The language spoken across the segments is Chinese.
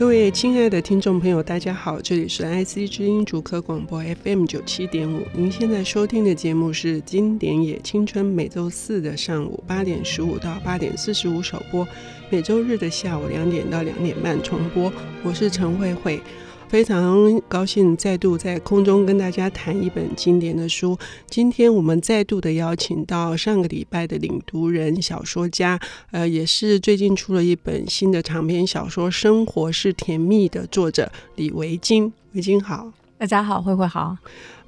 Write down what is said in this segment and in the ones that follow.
各位亲爱的听众朋友，大家好，这里是 IC 之音主客广播 FM 九七点五。您现在收听的节目是《经典野青春》，每周四的上午八点十五到八点四十五首播，每周日的下午两点到两点半重播。我是陈慧慧。非常高兴再度在空中跟大家谈一本经典的书。今天我们再度的邀请到上个礼拜的领读人、小说家，呃，也是最近出了一本新的长篇小说《生活是甜蜜的》作者李维京。维京好，大家好，慧慧好。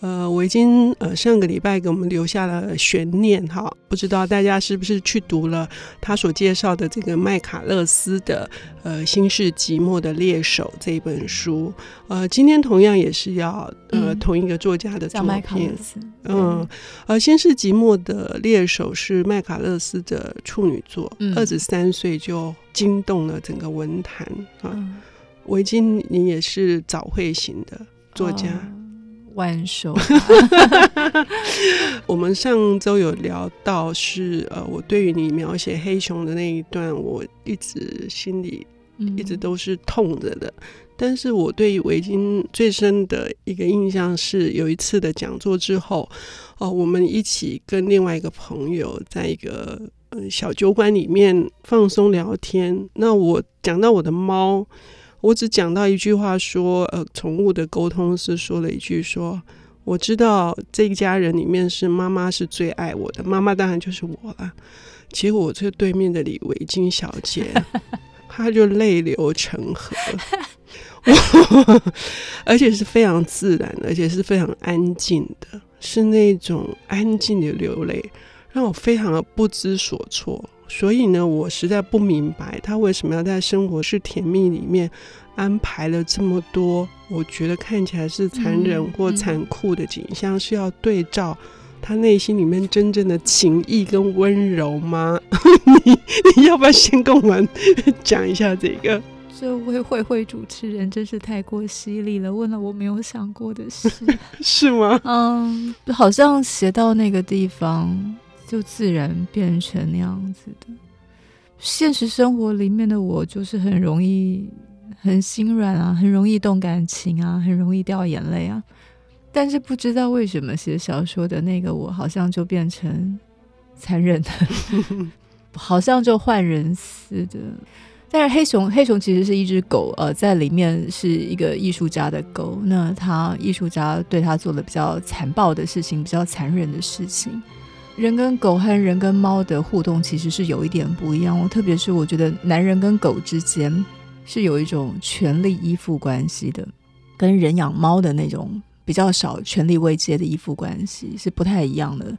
呃，维菁呃上个礼拜给我们留下了悬念哈，不知道大家是不是去读了他所介绍的这个麦卡勒斯的呃《新世寂寞的猎手》这一本书。呃，今天同样也是要呃、嗯、同一个作家的作品，嗯，呃，《心是寂寞的猎手》是麦卡勒斯的处女作，二十三岁就惊动了整个文坛啊。维菁，你也是早慧型的作家。哦万寿，我们上周有聊到是呃，我对于你描写黑熊的那一段，我一直心里一直都是痛着的。嗯、但是我对于维菁最深的一个印象是，有一次的讲座之后，哦、呃，我们一起跟另外一个朋友在一个呃小酒馆里面放松聊天。那我讲到我的猫。我只讲到一句话，说，呃，宠物的沟通是说了一句，说，我知道这一家人里面是妈妈是最爱我的，妈妈当然就是我了。结果我这对面的李维京小姐，她就泪流成河，而且是非常自然的，而且是非常安静的，是那种安静的流泪，让我非常的不知所措。所以呢，我实在不明白他为什么要在《生活是甜蜜》里面安排了这么多，我觉得看起来是残忍或残酷的景象，嗯嗯、是要对照他内心里面真正的情意跟温柔吗？你 你要不要先跟我们讲一下这个？这位慧慧主持人真是太过犀利了，问了我没有想过的事，是吗？嗯，好像写到那个地方。就自然变成那样子的。现实生活里面的我，就是很容易很心软啊，很容易动感情啊，很容易掉眼泪啊。但是不知道为什么写小说的那个我，好像就变成残忍的，好像就换人似的。但是黑熊，黑熊其实是一只狗，呃，在里面是一个艺术家的狗。那他艺术家对他做了比较残暴的事情，比较残忍的事情。人跟狗和人跟猫的互动其实是有一点不一样哦，特别是我觉得男人跟狗之间是有一种权力依附关系的，跟人养猫的那种比较少权力位阶的依附关系是不太一样的。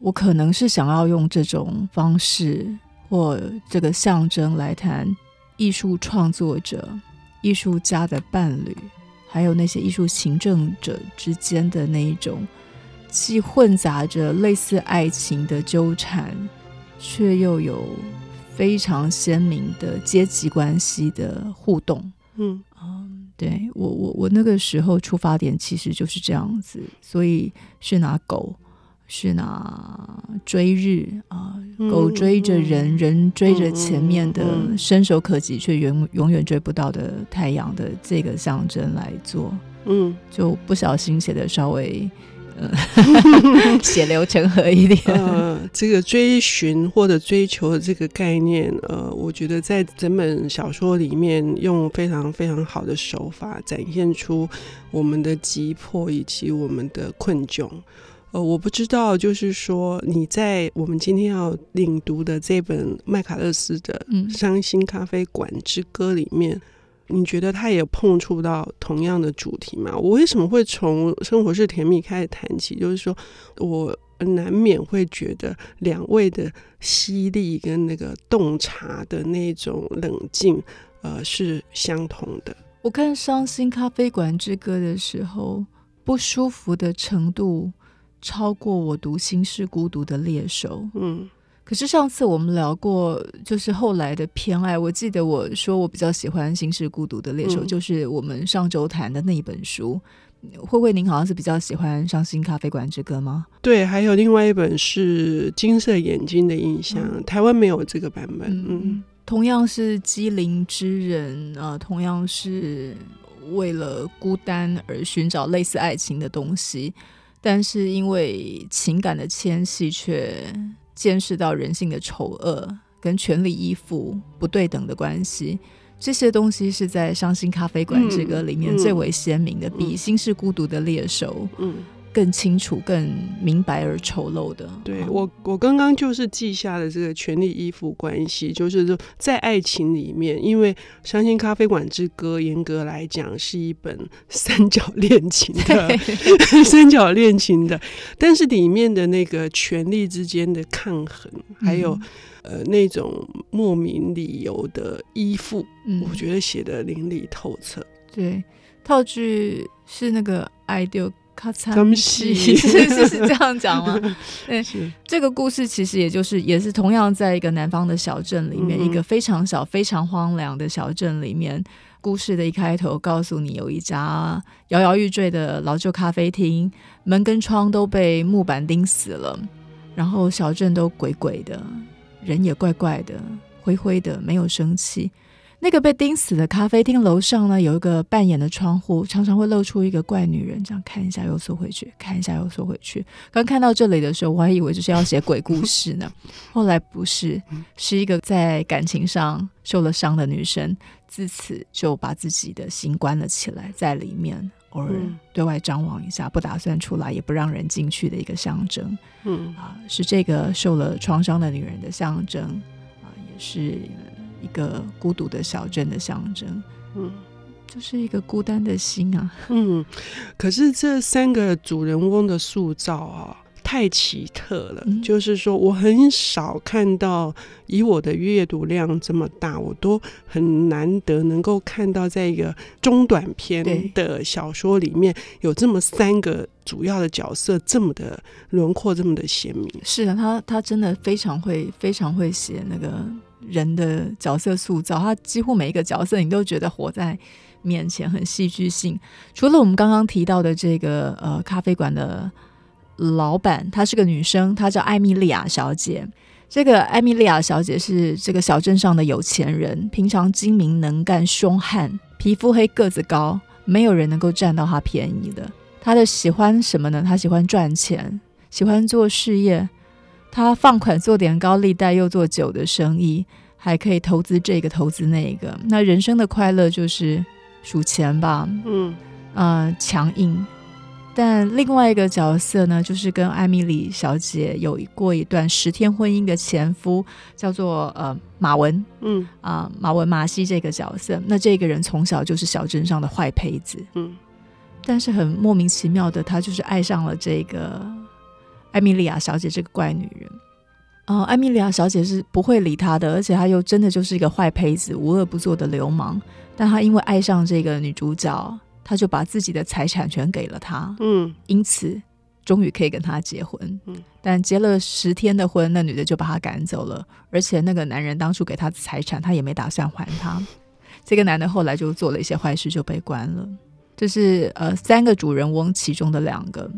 我可能是想要用这种方式或这个象征来谈艺术创作者、艺术家的伴侣，还有那些艺术行政者之间的那一种。既混杂着类似爱情的纠缠，却又有非常鲜明的阶级关系的互动。嗯嗯，对我我我那个时候出发点其实就是这样子，所以是拿狗，是拿追日啊，狗追着人，人追着前面的伸手可及却永永远追不到的太阳的这个象征来做。嗯，就不小心写的稍微。血流成河一点。呃，这个追寻或者追求的这个概念，呃，我觉得在整本小说里面用非常非常好的手法展现出我们的急迫以及我们的困窘。呃，我不知道，就是说你在我们今天要领读的这本麦卡勒斯的《伤心咖啡馆之歌》里面。你觉得他也碰触到同样的主题吗？我为什么会从《生活是甜蜜》开始谈起？就是说我难免会觉得两位的犀利跟那个洞察的那种冷静，呃，是相同的。我看《伤心咖啡馆之歌》的时候，不舒服的程度超过我读《心是孤独的猎手》。嗯。可是上次我们聊过，就是后来的偏爱。我记得我说我比较喜欢《心是孤独的猎手》，嗯，就是我们上周谈的那一本书。慧慧，您好像是比较喜欢《伤心咖啡馆之歌》吗？对，还有另外一本是《金色眼睛的印象》，嗯，台湾没有这个版本。嗯，同样是机灵之人啊，同样是为了孤单而寻找类似爱情的东西，但是因为情感的牵系，却见识到人性的丑恶跟权力依附不对等的关系。这些东西是在《伤心咖啡馆这个》里面最为鲜明的，比《心是孤独的猎手》嗯。更清楚、更明白而丑陋的。对我，我刚刚就是记下了这个权力依附关系，就是说在爱情里面，因为《伤心咖啡馆之歌》严格来讲是一本三角恋情的，对 三角恋情的，但是里面的那个权力之间的抗衡，还有、嗯、呃那种莫名理由的依附，嗯、我觉得写得淋漓透彻。对，套句是那个爱丢。咔嚓，是是是是这样讲吗？对，这个故事其实也就是也是同样在一个南方的小镇里面，嗯、一个非常小、非常荒凉的小镇里面。故事的一开头告诉你，有一家摇摇欲坠的老旧咖啡厅，门跟窗都被木板钉死了，然后小镇都鬼鬼的，人也怪怪的，灰灰的，没有生气。那个被钉死的咖啡厅楼上呢，有一个半掩的窗户，常常会露出一个怪女人，这样看一下又缩回去，看一下又缩回去。刚看到这里的时候，我还以为就是要写鬼故事呢，后来不是，是一个在感情上受了伤的女生，自此就把自己的心关了起来，在里面偶尔对外张望一下，不打算出来，也不让人进去的一个象征。嗯啊，是这个受了创伤的女人的象征啊，也是。一个孤独的小镇的象征，嗯，就是一个孤单的心啊，嗯。可是这三个主人翁的塑造啊，太奇特了。嗯、就是说，我很少看到，以我的阅读量这么大，我都很难得能够看到，在一个中短篇的小说里面有这么三个主要的角色，这么的轮廓这么的鲜明。是的，他他真的非常会，非常会写那个。人的角色塑造，他几乎每一个角色你都觉得活在面前，很戏剧性。除了我们刚刚提到的这个呃咖啡馆的老板，她是个女生，她叫艾米莉亚小姐。这个艾米莉亚小姐是这个小镇上的有钱人，平常精明能干、凶悍，皮肤黑、个子高，没有人能够占到她便宜的。她的喜欢什么呢？她喜欢赚钱，喜欢做事业。他放款做点高利贷，又做酒的生意，还可以投资这个投资那个。那人生的快乐就是数钱吧，嗯，呃，强硬。但另外一个角色呢，就是跟艾米丽小姐有过一段十天婚姻的前夫，叫做呃马文，嗯啊、呃、马文马西这个角色。那这个人从小就是小镇上的坏胚子，嗯，但是很莫名其妙的，他就是爱上了这个。艾米莉亚小姐这个怪女人，哦，艾米莉亚小姐是不会理他的，而且他又真的就是一个坏胚子，无恶不作的流氓。但她因为爱上这个女主角，她就把自己的财产全给了她，嗯，因此终于可以跟她结婚。嗯，但结了十天的婚，那女的就把他赶走了，而且那个男人当初给她的财产，她也没打算还他。这个男的后来就做了一些坏事，就被关了。这是呃三个主人翁其中的两个。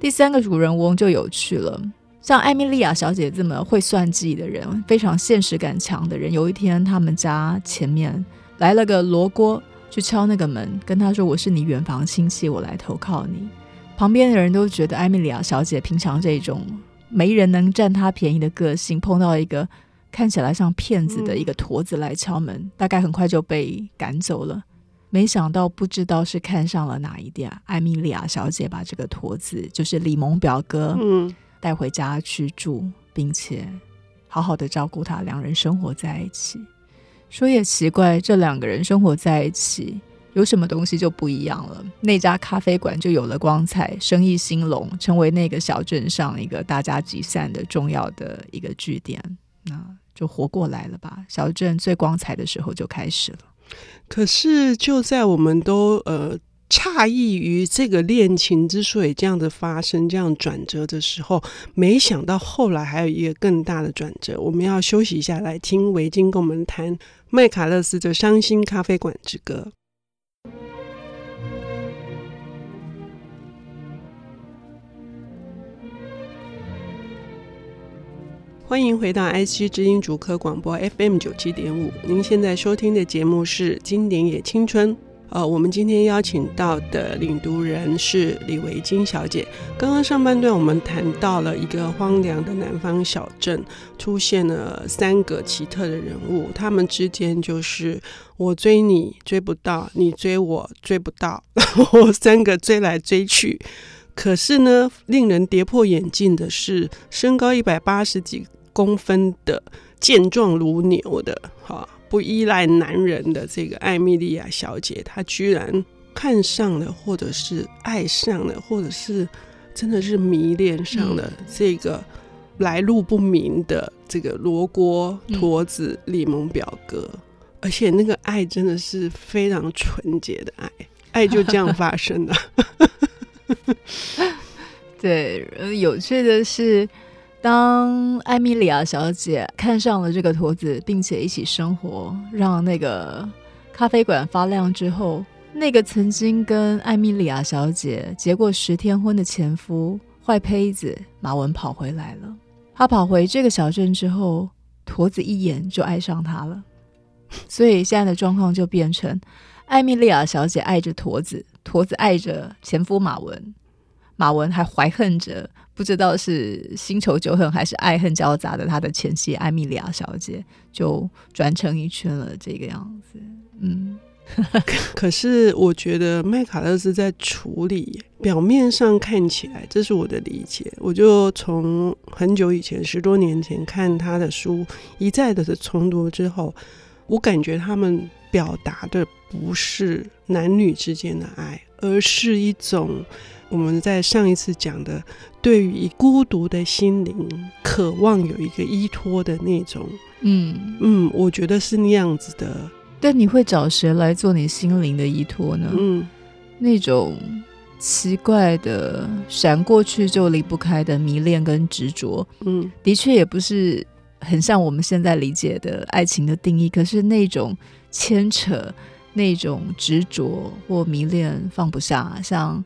第三个主人翁就有趣了，像艾米莉亚小姐这么会算计的人，非常现实感强的人。有一天，他们家前面来了个罗锅，去敲那个门，跟他说：“我是你远房亲戚，我来投靠你。”旁边的人都觉得艾米莉亚小姐平常这种没人能占她便宜的个性，碰到一个看起来像骗子的一个驼子来敲门，大概很快就被赶走了。没想到，不知道是看上了哪一点，艾米莉亚小姐把这个驼子，就是李蒙表哥，嗯，带回家去住，并且好好的照顾他，两人生活在一起。说也奇怪，这两个人生活在一起，有什么东西就不一样了。那家咖啡馆就有了光彩，生意兴隆，成为那个小镇上一个大家集散的重要的一个据点。那就活过来了吧？小镇最光彩的时候就开始了。可是，就在我们都呃诧异于这个恋情之所以这样的发生、这样转折的时候，没想到后来还有一个更大的转折。我们要休息一下，来听维京跟我们谈麦卡勒斯的《伤心咖啡馆之歌》。欢迎回到 IC 之音主科广播 FM 九七点五。您现在收听的节目是《经典也青春》。呃，我们今天邀请到的领读人是李维金小姐。刚刚上半段我们谈到了一个荒凉的南方小镇，出现了三个奇特的人物，他们之间就是我追你追不到，你追我追不到，然后三个追来追去。可是呢，令人跌破眼镜的是，身高一百八十几。公分的健壮如牛的哈，不依赖男人的这个艾米莉亚小姐，她居然看上了，或者是爱上了，或者是真的是迷恋上了这个来路不明的这个罗锅驼子李蒙表哥，而且那个爱真的是非常纯洁的爱，爱就这样发生了。对，有趣的是。当艾米莉亚小姐看上了这个驼子，并且一起生活，让那个咖啡馆发亮之后，那个曾经跟艾米莉亚小姐结过十天婚的前夫坏胚子马文跑回来了。他跑回这个小镇之后，驼子一眼就爱上他了。所以现在的状况就变成艾米莉亚小姐爱着驼子，驼子爱着前夫马文，马文还怀恨着。不知道是新仇旧恨还是爱恨交杂的，他的前妻艾米莉亚小姐就转成一圈了，这个样子。嗯，可是我觉得麦卡勒斯在处理，表面上看起来，这是我的理解。我就从很久以前，十多年前看他的书，一再的重读之后，我感觉他们表达的不是男女之间的爱，而是一种。我们在上一次讲的，对于孤独的心灵，渴望有一个依托的那种，嗯嗯，我觉得是那样子的。但你会找谁来做你心灵的依托呢？嗯，那种奇怪的闪过去就离不开的迷恋跟执着，嗯，的确也不是很像我们现在理解的爱情的定义。可是那种牵扯、那种执着或迷恋放不下，像。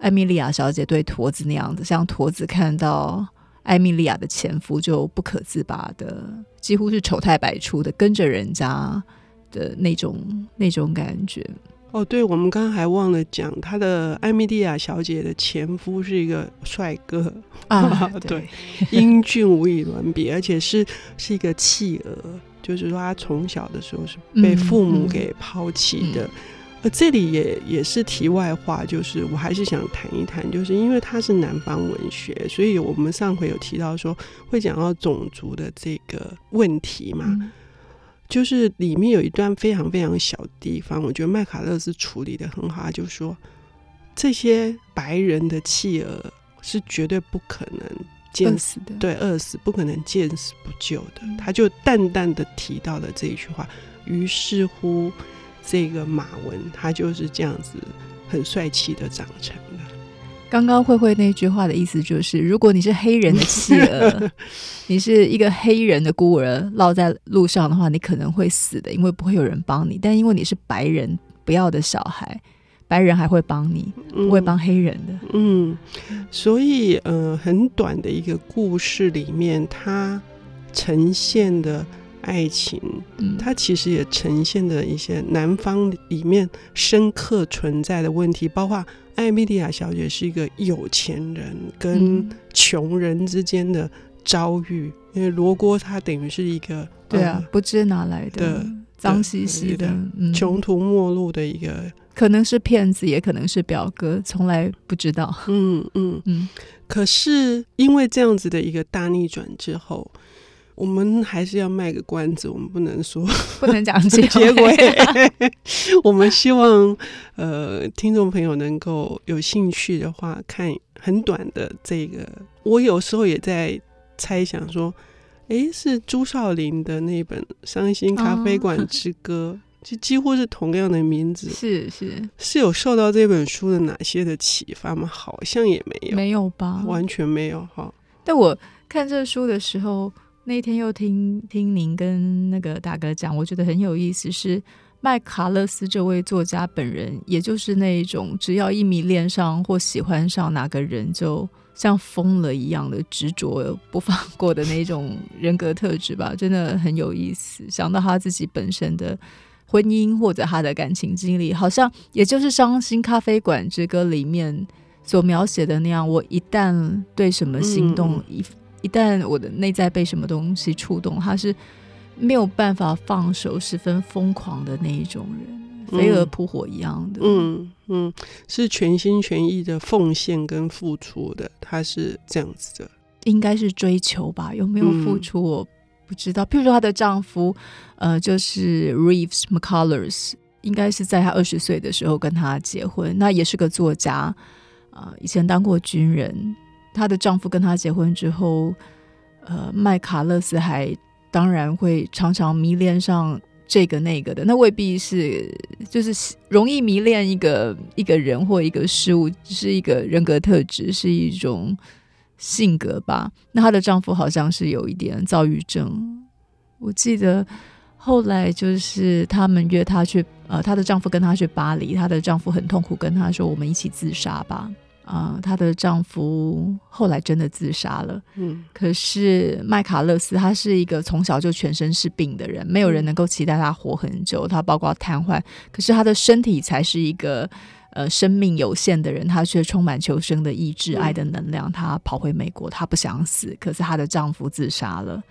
艾米莉亚小姐对驼子那样子，像驼子看到艾米莉亚的前夫就不可自拔的，几乎是丑态百出的跟着人家的那种那种感觉。哦，对，我们刚刚还忘了讲，她的艾米莉亚小姐的前夫是一个帅哥啊，对，英俊无与伦比，而且是是一个弃儿，就是说他从小的时候是被父母给抛弃的。呃，这里也也是题外话，就是我还是想谈一谈，就是因为它是南方文学，所以我们上回有提到说会讲到种族的这个问题嘛，嗯、就是里面有一段非常非常小的地方，我觉得麦卡勒斯处理的很好，就是说这些白人的弃儿是绝对不可能见死的，对，饿死不可能见死不救的，嗯、他就淡淡的提到了这一句话，于是乎。这个马文他就是这样子很帅气的长成的。刚刚慧慧那句话的意思就是，如果你是黑人的 弃儿，你是一个黑人的孤儿，落在路上的话，你可能会死的，因为不会有人帮你。但因为你是白人不要的小孩，白人还会帮你，不会帮黑人的。嗯，嗯，所以呃，很短的一个故事里面，它呈现的。爱情，它其实也呈现的一些南方里面深刻存在的问题，包括艾米莉亚小姐是一个有钱人跟穷人之间的遭遇，因为罗锅他等于是一个对啊，不知哪来的脏兮兮的穷途末路的一个，可能是骗子，也可能是表哥，从来不知道。嗯嗯嗯。可是因为这样子的一个大逆转之后。我们还是要卖个关子，我们不能说 不能讲结 结尾。我们希望呃，听众朋友能够有兴趣的话，看很短的这个。我有时候也在猜想说，诶，是朱少林的那本《伤心咖啡馆之歌》，就几乎是同样的名字。是是是有受到这本书的哪些的启发吗？好像也没有，没有吧？完全没有哈。但我看这书的时候。那天又听听您跟那个大哥讲，我觉得很有意思。是麦卡勒斯这位作家本人，也就是那一种，只要一迷恋上或喜欢上哪个人，就像疯了一样的执着不放过的那种人格特质吧，真的很有意思。想到他自己本身的婚姻或者他的感情经历，好像也就是《伤心咖啡馆之歌》里面所描写的那样。我一旦对什么心动，一、嗯、一旦我的内在被什么东西触动，他是没有办法放手，十分疯狂的那一种人。飞蛾扑火一样的，嗯嗯，是全心全意的奉献跟付出的，他是这样子的，应该是追求吧？有没有付出我不知道。譬如说，她的丈夫，呃，就是 Reeves McCullers，应该是在她二十岁的时候跟她结婚，那也是个作家，啊、呃，以前当过军人。她的丈夫跟她结婚之后，呃，麦卡勒斯还当然会常常迷恋上。这个那个的，那未必是，就是容易迷恋一个一个人或一个事物，是一个人格特质，是一种性格吧。那她的丈夫好像是有一点躁郁症，我记得后来就是他们约她去，呃，她的丈夫跟她去巴黎，她的丈夫很痛苦，跟她说：“我们一起自杀吧。”啊，她、呃、的丈夫后来真的自杀了。嗯，可是麦卡勒斯他是一个从小就全身是病的人，没有人能够期待他活很久。他包括瘫痪，可是他的身体才是一个呃生命有限的人，她却充满求生的意志、爱的能量。她跑回美国，她不想死，可是她的丈夫自杀了。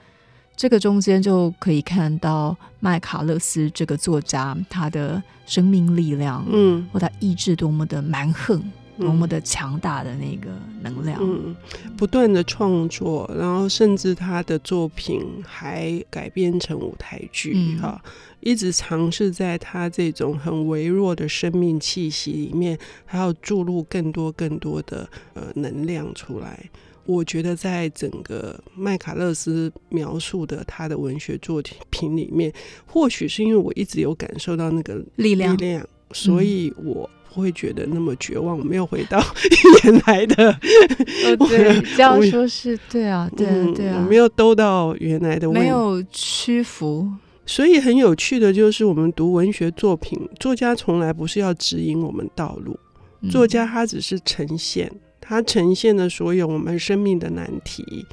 这个中间就可以看到麦卡勒斯这个作家他的生命力量，嗯，或他意志多么的蛮横。多么的强大的那个能量，嗯，不断的创作，然后甚至他的作品还改编成舞台剧，哈、嗯，一直尝试在他这种很微弱的生命气息里面，还要注入更多更多的呃能量出来。我觉得在整个麦卡勒斯描述的他的文学作品里面，或许是因为我一直有感受到那个力量，力量，所以我。不会觉得那么绝望，我没有回到 原来的。哦，对，这样说是对啊，对啊，对啊，我没有兜到原来的，没有屈服。所以很有趣的就是，我们读文学作品，作家从来不是要指引我们道路，作家他只是呈现，他呈现了所有我们生命的难题，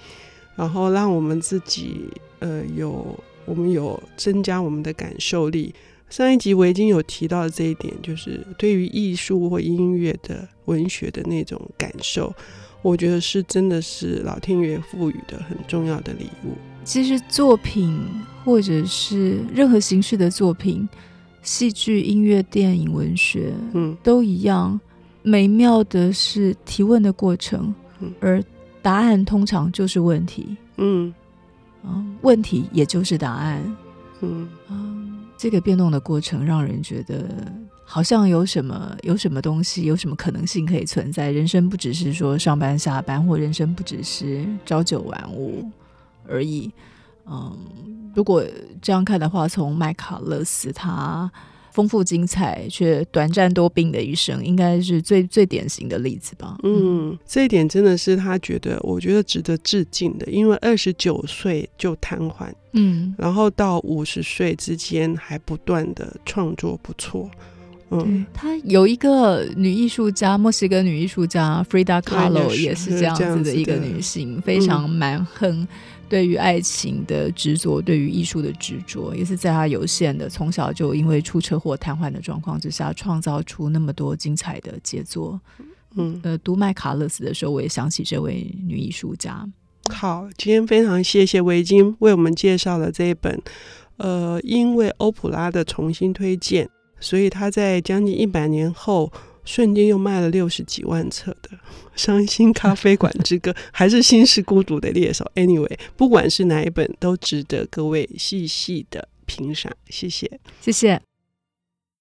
然后让我们自己呃有我们有增加我们的感受力。上一集我已经有提到这一点，就是对于艺术或音乐的文学的那种感受，我觉得是真的是老天爷赋予的很重要的礼物。其实作品或者是任何形式的作品，戏剧、音乐、电影、文学，嗯，都一样。美妙的是提问的过程，嗯，而答案通常就是问题，嗯，嗯，问题也就是答案，嗯，嗯。这个变动的过程让人觉得好像有什么有什么东西有什么可能性可以存在。人生不只是说上班下班，或人生不只是朝九晚五而已。嗯，如果这样看的话，从麦卡勒斯他。丰富精彩却短暂多病的一生，应该是最最典型的例子吧。嗯，这一点真的是他觉得，我觉得值得致敬的，因为二十九岁就瘫痪，嗯，然后到五十岁之间还不断的创作不错。嗯，他有一个女艺术家，墨西哥女艺术家 Frida Kahlo 也是这样子的一个女性，非常蛮横。对于爱情的执着，对于艺术的执着，也是在他有限的从小就因为出车祸瘫痪的状况之下，创造出那么多精彩的杰作。嗯，呃，读麦卡勒斯的时候，我也想起这位女艺术家。好，今天非常谢谢维京为我们介绍了这一本，呃，因为欧普拉的重新推荐，所以他在将近一百年后。瞬间又卖了六十几万册的 《伤心咖啡馆之歌》，还是心是孤独的猎手。Anyway，不管是哪一本，都值得各位细细的品赏。谢谢，谢谢。